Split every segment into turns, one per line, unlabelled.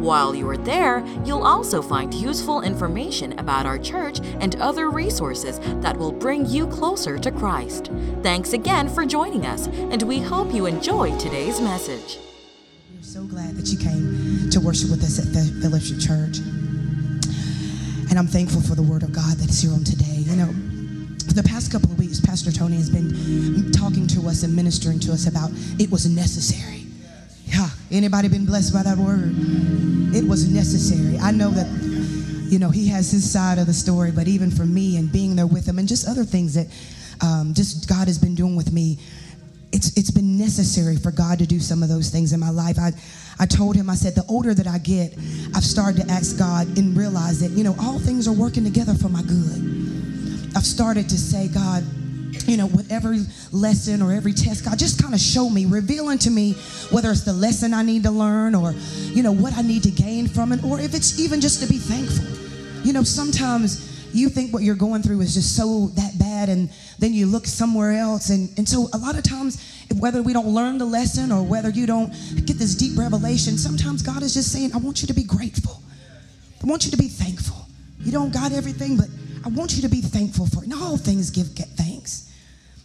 While you are there, you'll also find useful information about our church and other resources that will bring you closer to Christ. Thanks again for joining us, and we hope you enjoy today's message.
We're so glad that you came to worship with us at the Fellowship Church. And I'm thankful for the Word of God that is here on today. You know, for the past couple of weeks, Pastor Tony has been talking to us and ministering to us about it was necessary. Yeah. Anybody been blessed by that word? It was necessary. I know that, you know, he has his side of the story, but even for me and being there with him and just other things that um, just God has been doing with me, it's it's been necessary for God to do some of those things in my life. I I told him, I said, the older that I get, I've started to ask God and realize that, you know, all things are working together for my good. I've started to say, God, you know, with every lesson or every test, God, just kind of show me, revealing to me whether it's the lesson I need to learn or, you know, what I need to gain from it, or if it's even just to be thankful. You know, sometimes you think what you're going through is just so that bad, and then you look somewhere else. And, and so, a lot of times, whether we don't learn the lesson or whether you don't get this deep revelation, sometimes God is just saying, I want you to be grateful. I want you to be thankful. You don't got everything, but I want you to be thankful for it. In all things, give thanks.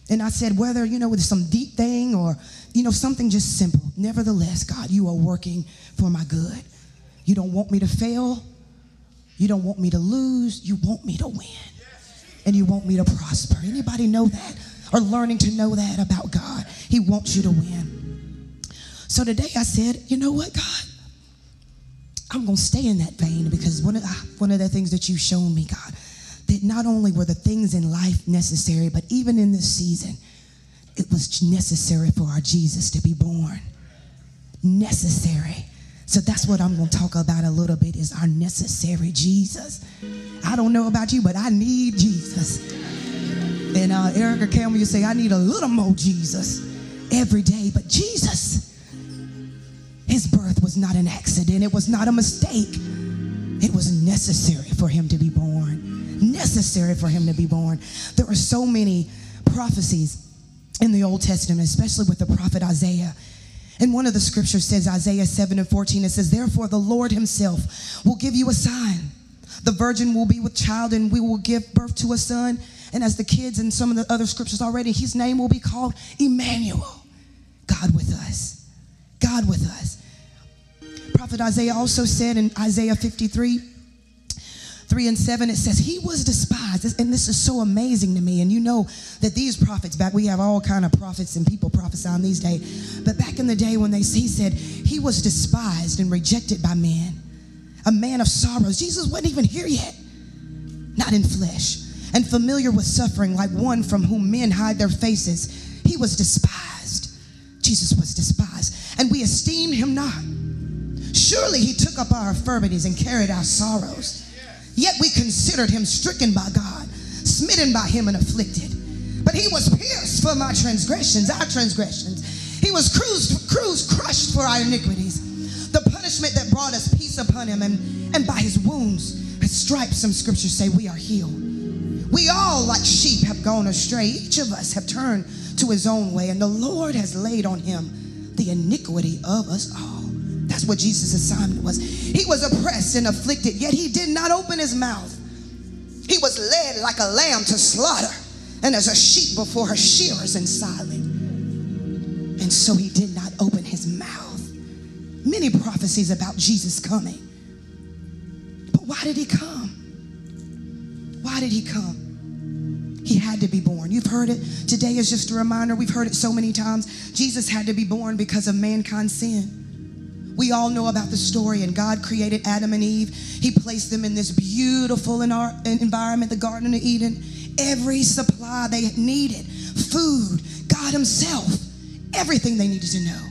And I said, whether, you know, with some deep thing or, you know, something just simple. Nevertheless, God, you are working for my good. You don't want me to fail. You don't want me to lose. You want me to win. And you want me to prosper. Anybody know that? Or learning to know that about God? He wants you to win. So today I said, you know what, God? I'm going to stay in that vein because one of, one of the things that you've shown me, God, not only were the things in life necessary, but even in this season, it was necessary for our Jesus to be born. Necessary. So that's what I'm going to talk about a little bit is our necessary Jesus. I don't know about you, but I need Jesus. And uh, Erica Campbell, you say, I need a little more Jesus every day. But Jesus, his birth was not an accident. It was not a mistake. It was necessary for him to be born necessary for him to be born. There are so many prophecies in the Old Testament, especially with the prophet Isaiah. And one of the scriptures says, Isaiah 7 and 14, it says, Therefore the Lord himself will give you a sign. The virgin will be with child, and we will give birth to a son. And as the kids and some of the other scriptures already, his name will be called Emmanuel, God with us. God with us. Prophet Isaiah also said in Isaiah 53, 3 and 7, it says, He was despised. And this is so amazing to me. And you know that these prophets, back, we have all kind of prophets and people prophesying these days. But back in the day when they he said, He was despised and rejected by men, a man of sorrows. Jesus wasn't even here yet, not in flesh, and familiar with suffering, like one from whom men hide their faces. He was despised. Jesus was despised. And we esteemed him not. Surely he took up our infirmities and carried our sorrows. Yet we considered him stricken by God, smitten by him and afflicted. But he was pierced for my transgressions, our transgressions. He was cruised, cruised, crushed for our iniquities. The punishment that brought us peace upon him, and, and by his wounds, his stripes, some scriptures say, we are healed. We all, like sheep, have gone astray. Each of us have turned to his own way, and the Lord has laid on him the iniquity of us all. What Jesus' assignment was. He was oppressed and afflicted, yet he did not open his mouth. He was led like a lamb to slaughter, and as a sheep before her shearers and silent. And so he did not open his mouth. Many prophecies about Jesus coming. But why did he come? Why did he come? He had to be born. You've heard it. Today is just a reminder. We've heard it so many times. Jesus had to be born because of mankind's sin. We all know about the story, and God created Adam and Eve. He placed them in this beautiful environment, the Garden of Eden. Every supply they needed, food, God Himself, everything they needed to know.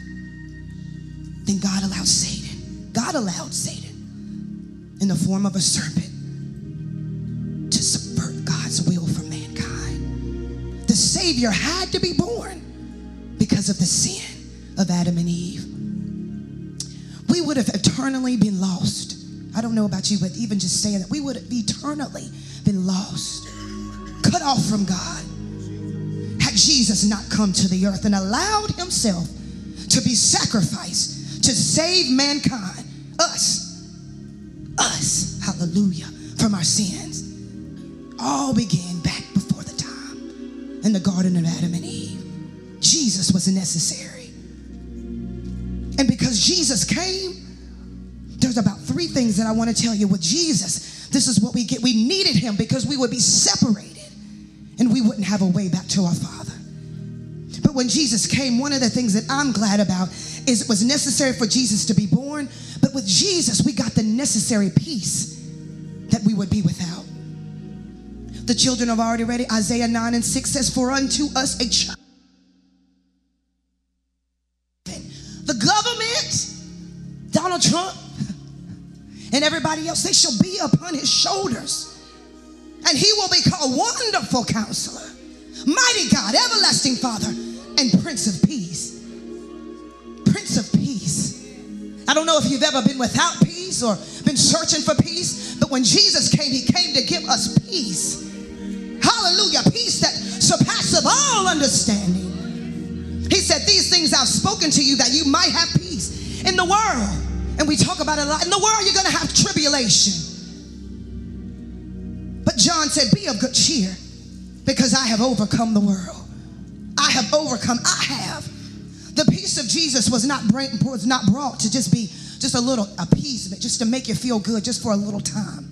Then God allowed Satan, God allowed Satan in the form of a serpent to subvert God's will for mankind. The Savior had to be born because of the sin of Adam and Eve. We would have eternally been lost. I don't know about you, but even just saying that, we would have eternally been lost, cut off from God, had Jesus not come to the earth and allowed himself to be sacrificed to save mankind, us, us, hallelujah, from our sins. All began back before the time in the Garden of Adam and Eve. Jesus was necessary. And because Jesus came, there's about three things that I want to tell you with Jesus. This is what we get. We needed him because we would be separated and we wouldn't have a way back to our Father. But when Jesus came, one of the things that I'm glad about is it was necessary for Jesus to be born, but with Jesus, we got the necessary peace that we would be without. The children have already read it. Isaiah 9 and 6 says, For unto us a child. Everybody else, they shall be upon his shoulders. And he will be called Wonderful Counselor, Mighty God, Everlasting Father, and Prince of Peace. Prince of Peace. I don't know if you've ever been without peace or been searching for peace, but when Jesus came, he came to give us peace. Hallelujah. Peace that surpasses all understanding. He said, These things I've spoken to you that you might have peace in the world. And we talk about it a lot. In the world, you're going to have But John said, Be of good cheer because I have overcome the world. I have overcome. I have. The peace of Jesus was not, was not brought to just be just a little appeasement, just to make you feel good just for a little time.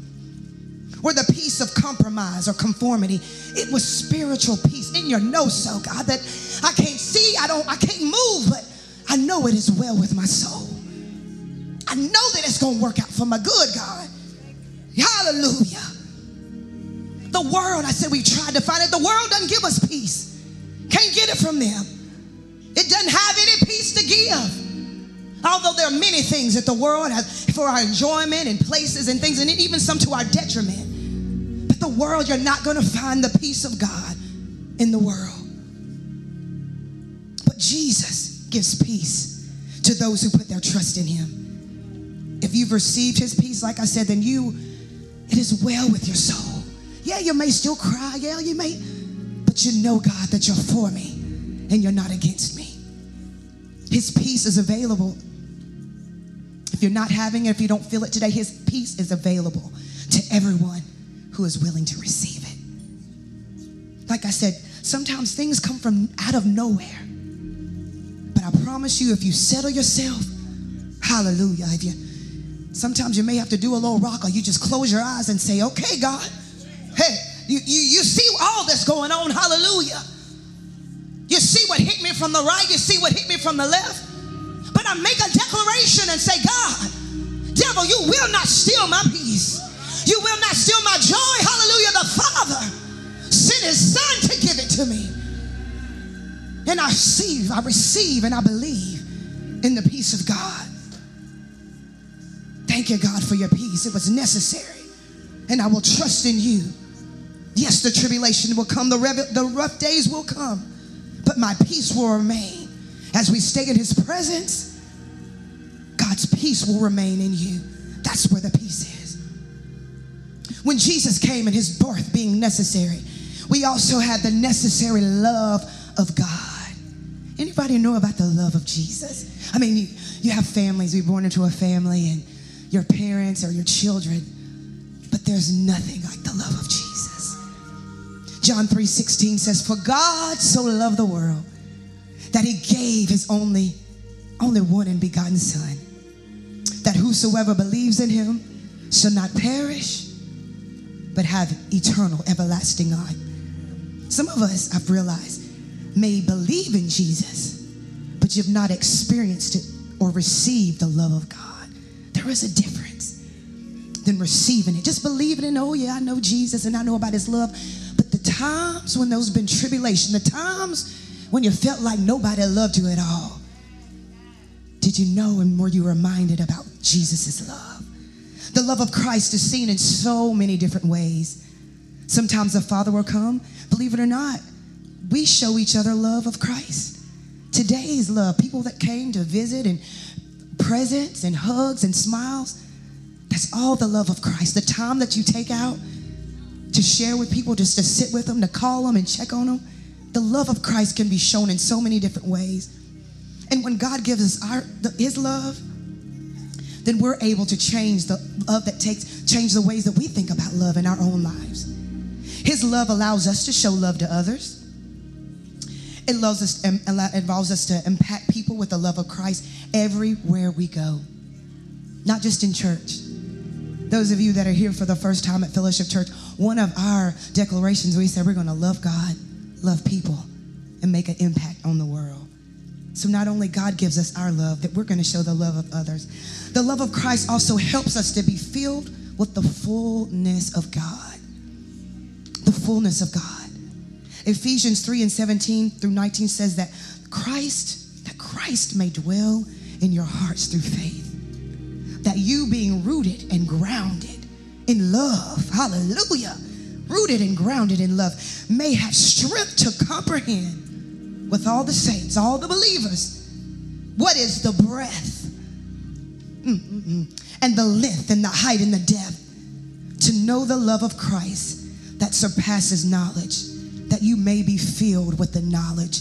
Or the peace of compromise or conformity. It was spiritual peace in your know so, God, that I can't see, I don't, I can't move, but I know it is well with my soul. I know that it's gonna work out for my good, God. Hallelujah. The world, I said we tried to find it. The world doesn't give us peace. Can't get it from them. It doesn't have any peace to give. Although there are many things that the world has for our enjoyment and places and things, and even some to our detriment. But the world, you're not going to find the peace of God in the world. But Jesus gives peace to those who put their trust in Him. If you've received His peace, like I said, then you, it is well with your soul. Yeah, you may still cry. Yeah, you may, but you know, God, that you're for me and you're not against me. His peace is available. If you're not having it, if you don't feel it today, His peace is available to everyone who is willing to receive it. Like I said, sometimes things come from out of nowhere. But I promise you, if you settle yourself, hallelujah, if you sometimes you may have to do a little rock or you just close your eyes and say, okay, God, hey, you, you, you see all that's going on, hallelujah. You see what hit me from the right, you see what hit me from the left. But I make a declaration and say, God, devil, you will not steal my peace. You will not steal my joy. Hallelujah. The Father sent his son to give it to me. And I receive, I receive, and I believe in the peace of God. Thank you, God, for your peace. It was necessary. And I will trust in you. Yes, the tribulation will come, the, rev- the rough days will come, but my peace will remain. As we stay in his presence, God's peace will remain in you. That's where the peace is. When Jesus came and his birth being necessary, we also had the necessary love of God. Anybody know about the love of Jesus? I mean, you, you have families, We're born into a family, and your parents or your children, but there's nothing like the love of Jesus. John 3:16 says, For God so loved the world that he gave his only, only one and begotten Son, that whosoever believes in him shall not perish, but have eternal, everlasting life. Some of us, I've realized, may believe in Jesus, but you've not experienced it or received the love of God. There is a difference than receiving it. Just believing in, oh yeah, I know Jesus and I know about his love. But the times when there's been tribulation, the times when you felt like nobody loved you at all, did you know and were you reminded about Jesus' love? The love of Christ is seen in so many different ways. Sometimes the Father will come, believe it or not, we show each other love of Christ. Today's love, people that came to visit and presents and hugs and smiles, that's all the love of Christ. The time that you take out to share with people, just to sit with them, to call them and check on them, the love of Christ can be shown in so many different ways. And when God gives us our, the, His love, then we're able to change the love that takes change the ways that we think about love in our own lives. His love allows us to show love to others. It allows us, involves us to impact people with the love of Christ everywhere we go, not just in church. Those of you that are here for the first time at Fellowship Church, one of our declarations we said we're going to love God, love people, and make an impact on the world. So not only God gives us our love, that we're going to show the love of others. The love of Christ also helps us to be filled with the fullness of God. The fullness of God. Ephesians 3 and 17 through 19 says that Christ, that Christ may dwell in your hearts through faith. That you being rooted and grounded in love, hallelujah, rooted and grounded in love, may have strength to comprehend with all the saints, all the believers, what is the breadth Mm-mm-mm. and the length and the height and the depth to know the love of Christ that surpasses knowledge that you may be filled with the knowledge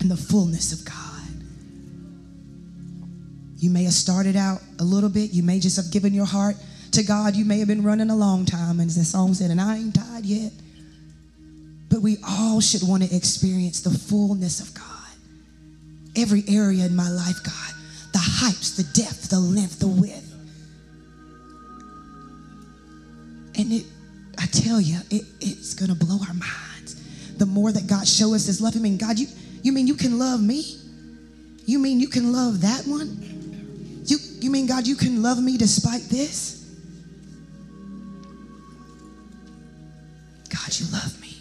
and the fullness of God. You may have started out a little bit, you may just have given your heart to God. You may have been running a long time, and the song said, and I ain't died yet. But we all should want to experience the fullness of God. Every area in my life, God, the heights, the depth, the length, the width. And it, I tell you, it, it's going to blow our minds. The more that God show us his love, I mean, God, you, you mean you can love me? You mean you can love that one? You, you mean, God, you can love me despite this? God, you love me.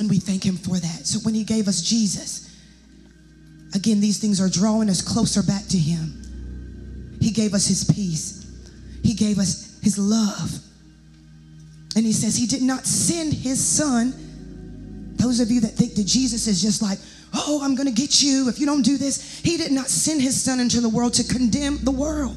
And we thank him for that. So when he gave us Jesus, again, these things are drawing us closer back to him. He gave us his peace. He gave us his love. And he says he did not send his son. Those of you that think that Jesus is just like, oh, I'm going to get you if you don't do this. He did not send his son into the world to condemn the world.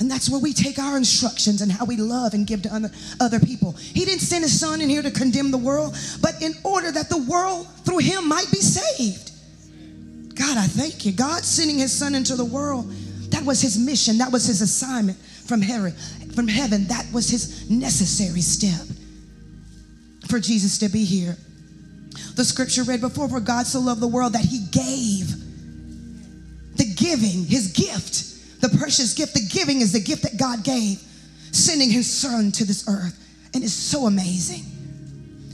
And that's where we take our instructions and how we love and give to other, people. He didn't send his son in here to condemn the world, but in order that the world through him might be saved. God, I thank you. God sending his son into the world, that was his mission, that was his assignment from heaven. From heaven, that was his necessary step for Jesus to be here. The scripture read before, for God so loved the world that he gave the giving, his gift, the precious gift. The giving is the gift that God gave, sending his son to this earth. And it's so amazing.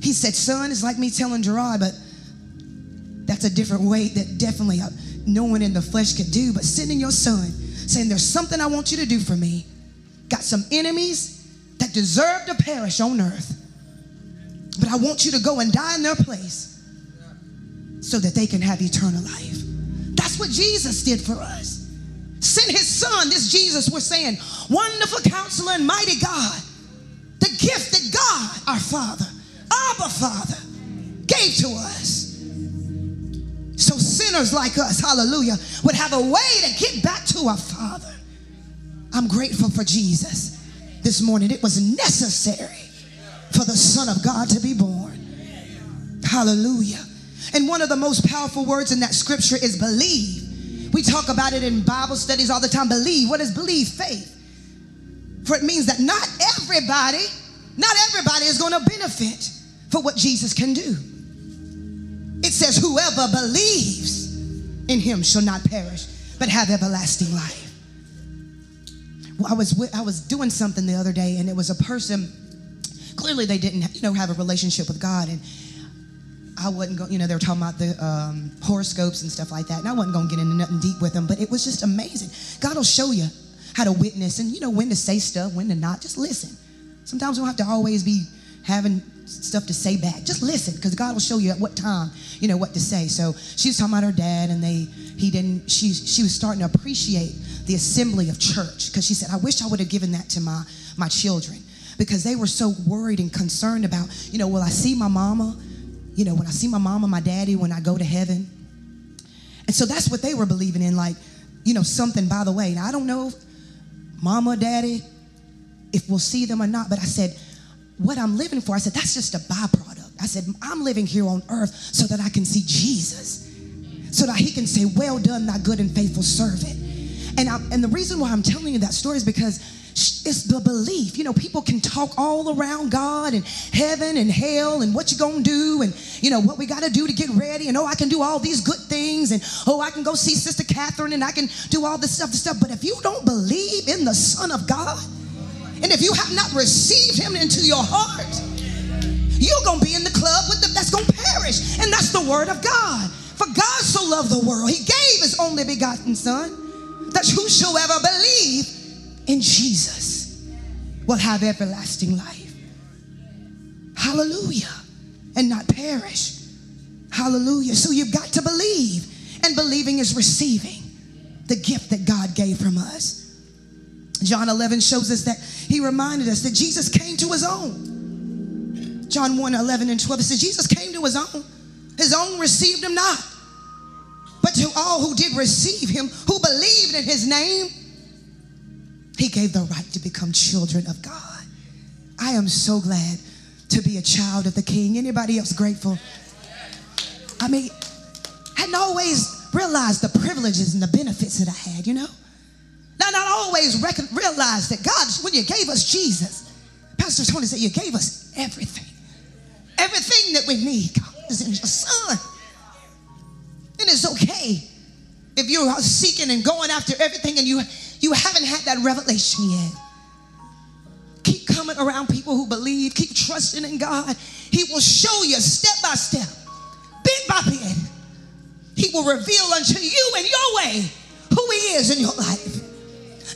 He said, Son is like me telling Gerard, but that's a different way that definitely uh, no one in the flesh could do. But sending your son, saying, There's something I want you to do for me. Got some enemies that deserve to perish on earth. But I want you to go and die in their place so that they can have eternal life. That's what Jesus did for us. Sent his son, this Jesus we're saying, wonderful counselor and mighty God. The gift that God, our Father, Abba Father, gave to us. So sinners like us, hallelujah, would have a way to get back to our Father. I'm grateful for Jesus this morning. It was necessary for the Son of God to be born. Hallelujah. And one of the most powerful words in that scripture is believe. We talk about it in Bible studies all the time. Believe. What is believe? Faith. For it means that not everybody, not everybody is going to benefit for what Jesus can do. It says, whoever believes in him shall not perish, but have everlasting life. Well, I was I was doing something the other day, and it was a person. Clearly, they didn't, you know, have a relationship with God, and I wasn't going. You know, they were talking about the um, horoscopes and stuff like that, and I wasn't going to get into nothing deep with them. But it was just amazing. God will show you how to witness, and you know when to say stuff, when to not. Just listen. Sometimes we don't have to always be having stuff to say back. Just listen, because God will show you at what time, you know, what to say. So she was talking about her dad, and they, he didn't. She, she was starting to appreciate the assembly of church because she said, I wish I would have given that to my, my children. Because they were so worried and concerned about, you know, will I see my mama? You know, when I see my mama, my daddy, when I go to heaven. And so that's what they were believing in, like, you know, something by the way. Now, I don't know, if mama, daddy, if we'll see them or not, but I said, what I'm living for, I said, that's just a byproduct. I said, I'm living here on earth so that I can see Jesus, so that he can say, well done, thy good and faithful servant. And, I, and the reason why I'm telling you that story is because it's the belief. You know, people can talk all around God and heaven and hell and what you gonna do and you know what we gotta do to get ready and oh I can do all these good things and oh I can go see Sister Catherine and I can do all this stuff, this stuff. But if you don't believe in the Son of God, and if you have not received him into your heart, you're gonna be in the club with them that's gonna perish. And that's the word of God. For God so loved the world, he gave his only begotten son that whosoever believe in Jesus will have everlasting life. Hallelujah. And not perish. Hallelujah. So you've got to believe. And believing is receiving the gift that God gave from us. John 11 shows us that he reminded us that Jesus came to his own. John 1 11 and 12 it says, Jesus came to his own. His own received him not. But to all who did receive him, who believed in his name, he gave the right to become children of God. I am so glad to be a child of the King. Anybody else grateful? I mean, I hadn't always realized the privileges and the benefits that I had, you know? Now, not always reckon, realize that God, when you gave us Jesus, Pastor Tony said, you gave us everything. Everything that we need, God, is in your Son. And it's okay if you're seeking and going after everything and you, you haven't had that revelation yet. Keep coming around people who believe, keep trusting in God. He will show you step by step, bit by bit. He will reveal unto you in your way who He is in your life.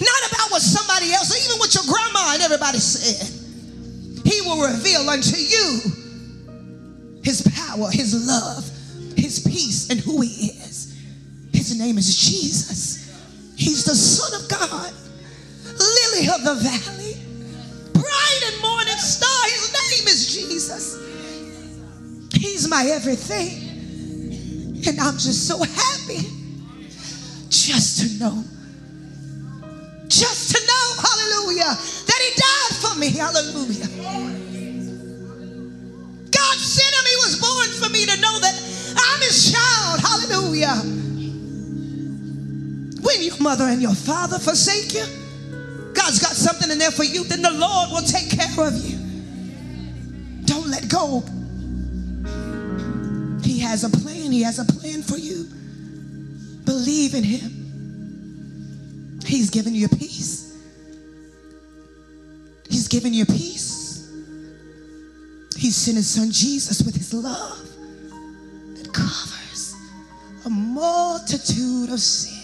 Not about what somebody else, or even what your grandma and everybody said. He will reveal unto you His power, His love, His peace, and who He is. His name is Jesus. He's the Son of God, Lily of the Valley, bright and morning star. His name is Jesus. He's my everything. And I'm just so happy just to know, just to know, hallelujah, that He died for me, hallelujah. God sent Him, He was born for me to know that I'm His child, hallelujah. When your mother and your father forsake you, God's got something in there for you, then the Lord will take care of you. Don't let go. He has a plan. He has a plan for you. Believe in Him. He's given you peace. He's given you peace. He sent His Son Jesus with His love that covers a multitude of sin.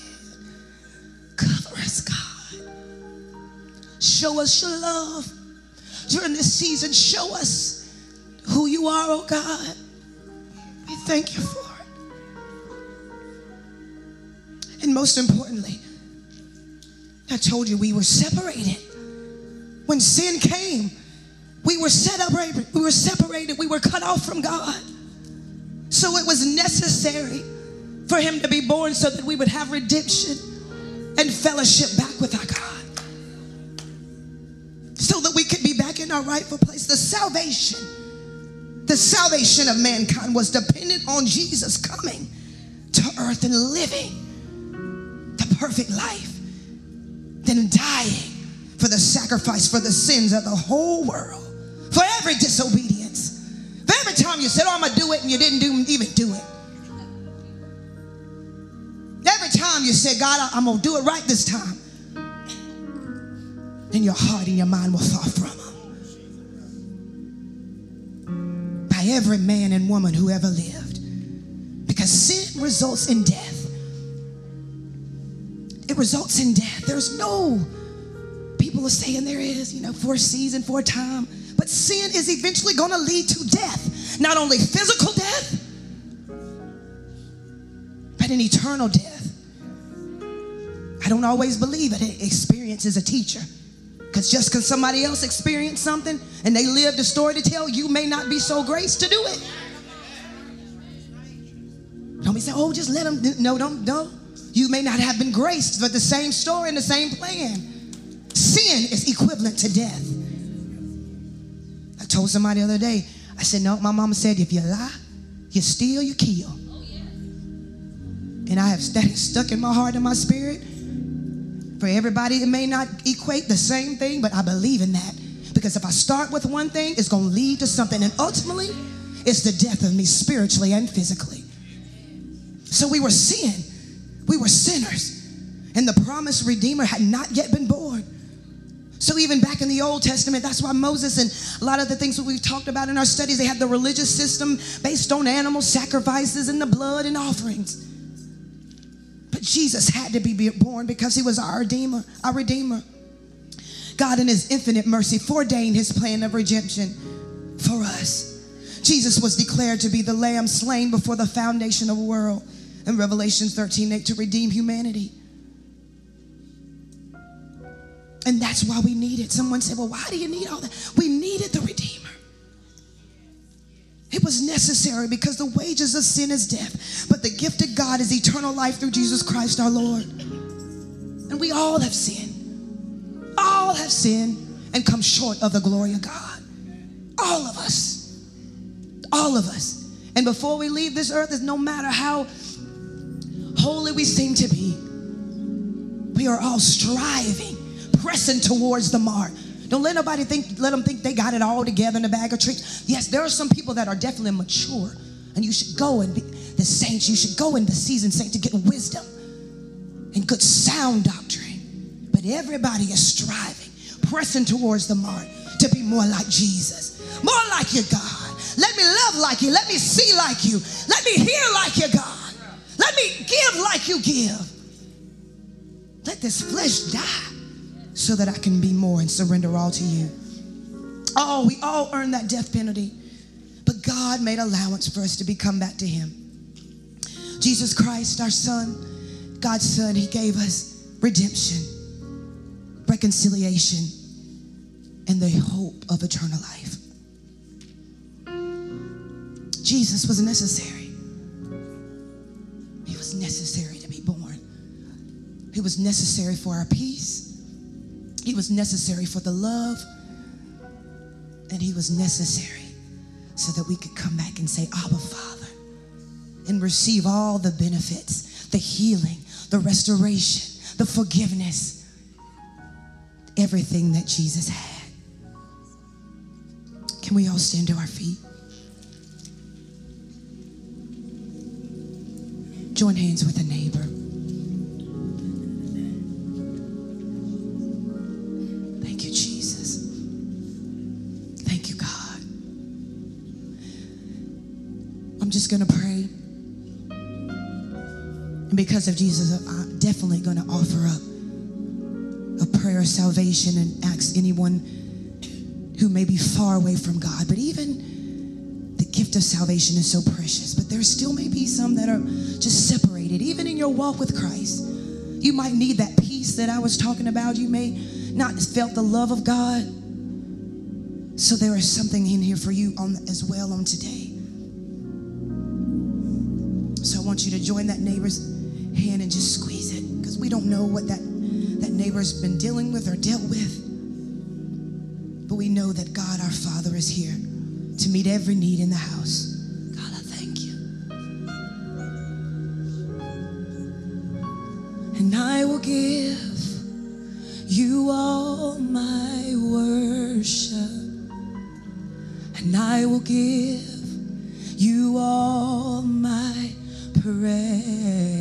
Show us your love during this season. Show us who you are, oh God. We thank you for it. And most importantly, I told you we were separated. When sin came, we were separated. We were separated. We were cut off from God. So it was necessary for him to be born so that we would have redemption and fellowship back with our God. So that we could be back in our rightful place. The salvation, the salvation of mankind was dependent on Jesus coming to earth and living the perfect life, then dying for the sacrifice for the sins of the whole world, for every disobedience. For every time you said, Oh, I'm gonna do it, and you didn't do, even do it. Every time you said, God, I'm gonna do it right this time, then your heart and your mind will fall from Him. By every man and woman who ever lived. Because sin results in death. It results in death. There's no, people are saying there is, you know, for a season, for a time. But sin is eventually gonna lead to death. Not only physical death, but an eternal death. I don't always believe it. Experience is a teacher. Because just because somebody else experienced something and they lived a story to tell, you may not be so graced to do it. Don't be saying, oh, just let them. No, don't. You may not have been graced, but the same story and the same plan. Sin is equivalent to death. I told somebody the other day, I said, no, my mama said, if you lie, you steal, you kill. And I have that stuck in my heart and my spirit. For everybody, it may not equate the same thing, but I believe in that. Because if I start with one thing, it's going to lead to something. And ultimately, it's the death of me spiritually and physically. So we were sin. We were sinners. And the promised Redeemer had not yet been born. So even back in the Old Testament, that's why Moses and a lot of the things that we've talked about in our studies, they had the religious system based on animal sacrifices and the blood and offerings. Jesus had to be born because he was our redeemer, our redeemer. God in his infinite mercy foreordained his plan of redemption for us. Jesus was declared to be the lamb slain before the foundation of the world in Revelation 13 8 to redeem humanity. And that's why we need it. Someone said, Well, why do you need all that? We needed the Redeemer. It was necessary because the wages of sin is death, but the gift of God is eternal life through Jesus Christ our Lord. And we all have sinned. All have sinned and come short of the glory of God. All of us. All of us. And before we leave this earth, is no matter how holy we seem to be, we are all striving, pressing towards the mark. Don't let nobody think, let them think they got it all together in a bag of tricks. Yes, there are some people that are definitely mature, and you should go and be the saints. You should go in the season saint to get wisdom and good sound doctrine. But everybody is striving, pressing towards the mark to be more like Jesus, more like your God. Let me love like you. Let me see like you. Let me hear like your God. Let me give like you give. Let this flesh die so that I can be more and surrender all to you. Oh, we all earn that death penalty, but God made allowance for us to become back to Him. Jesus Christ, our Son, God's Son, He gave us redemption, reconciliation, and the hope of eternal life. Jesus was necessary He was necessary to be born. He was necessary for our peace. He was necessary for the love. And he was necessary so that we could come back and say, Abba, Father, and receive all the benefits, the healing, the restoration, the forgiveness, everything that Jesus had. Can we all stand to our feet? Join hands with a neighbor. Just going to pray. And because of Jesus, I'm definitely going to offer up a prayer of salvation and ask anyone who may be far away from God, but even the gift of salvation is so precious, but there still may be some that are just separated, even in your walk with Christ. You might need that peace that I was talking about. You may not have felt the love of God. So there is something in here for you on as well on today. To join that neighbor's hand and just squeeze it because we don't know what that, that neighbor's been dealing with or dealt with. But we know that God, our Father, is here to meet every need in the house. God, I thank you. And I will give you all my worship, and I will give praise.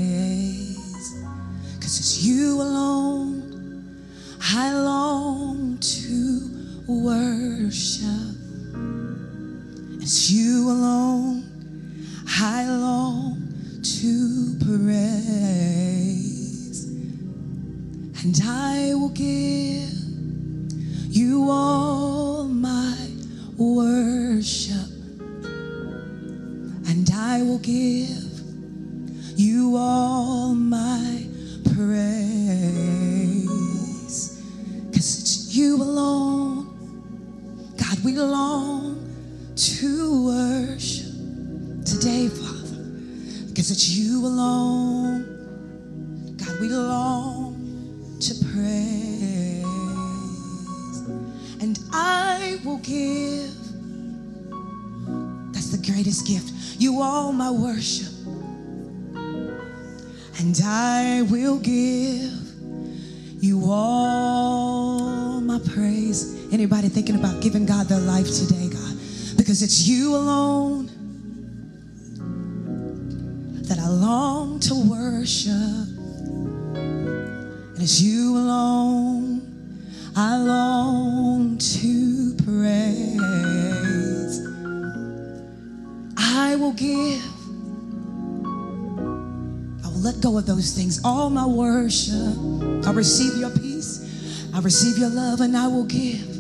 God their life today, God? Because it's you alone that I long to worship. And it's you alone I long to praise. I will give. I will let go of those things. All my worship. I receive your peace. I receive your love, and I will give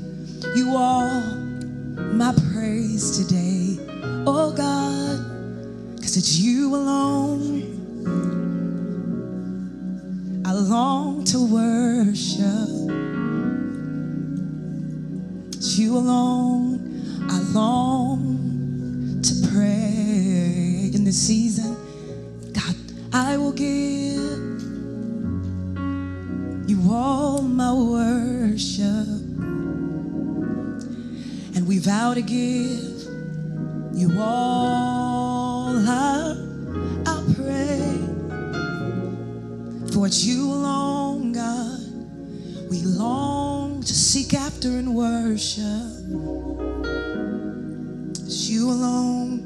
you all my praise today. Oh God, because it's you alone. I long to worship. It's you alone. I long to pray in this season. God, I will give Vow to give you all our, our praise. For it's you alone, God, we long to seek after and worship. It's you alone,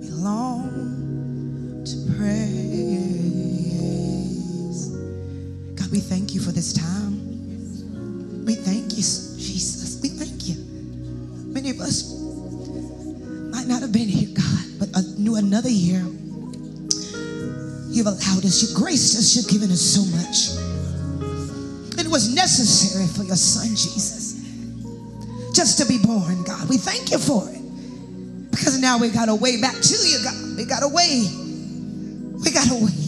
we long to praise. God, we thank you for this time. Another year. You've allowed us, you've graced us, you've given us so much. It was necessary for your son, Jesus, just to be born, God. We thank you for it. Because now we got a way back to you, God. We got a way. We got a way.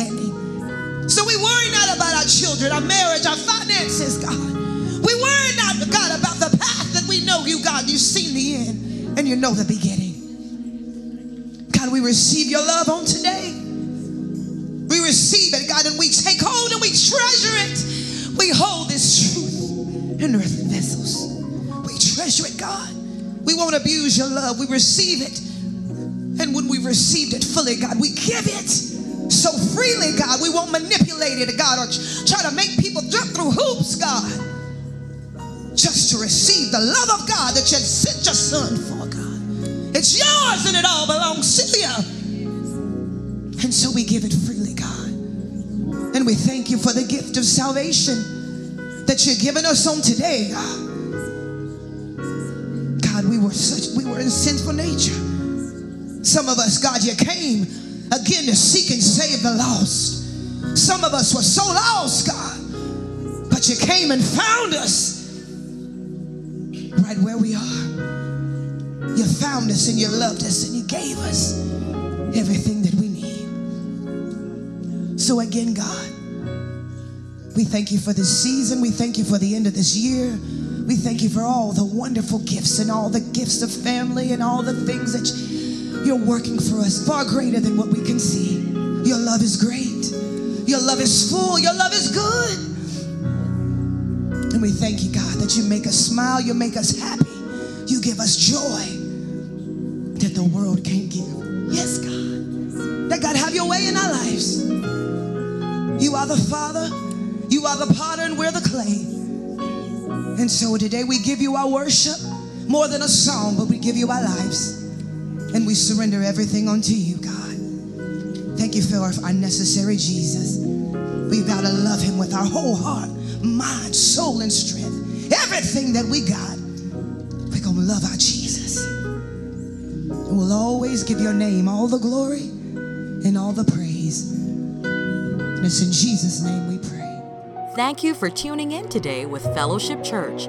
Understanding. So we worry not about our children, our marriage, our finances, God. We worry not, God, about the path that we know you, God. You've seen the end and you know the beginning. God, we receive your love on today. We receive it, God, and we take hold and we treasure it. We hold this truth in earthen vessels. We treasure it, God. We won't abuse your love. We receive it. And when we've received it fully, God, we give it so freely, God. We won't manipulate it, God, or try to make people jump through hoops, God. Just to receive the love of God that you sent your son for, God. It's yours and it all belongs to you. And so we give it freely, God. And we thank you for the gift of salvation that you're giving us on today, God. God, we were such we were in sinful nature. Some of us, God, you came again to seek and save the lost. Some of us were so lost, God, but you came and found us right where we are. You found us and you loved us and you gave us everything that we need. So, again, God, we thank you for this season. We thank you for the end of this year. We thank you for all the wonderful gifts and all the gifts of family and all the things that you're working for us, far greater than what we can see. Your love is great. Your love is full. Your love is good. And we thank you, God, that you make us smile. You make us happy. You give us joy that the world can't give. Yes, God. That God have your way in our lives. You are the Father. You are the potter and we're the clay. And so today we give you our worship more than a song, but we give you our lives. And we surrender everything unto you, God. Thank you for our unnecessary Jesus. We've got to love him with our whole heart, mind, soul, and strength. Everything that we got, we're going to love our Jesus. And we'll always give your name all the glory and all the praise. And it's in Jesus' name we pray.
Thank you for tuning in today with Fellowship Church.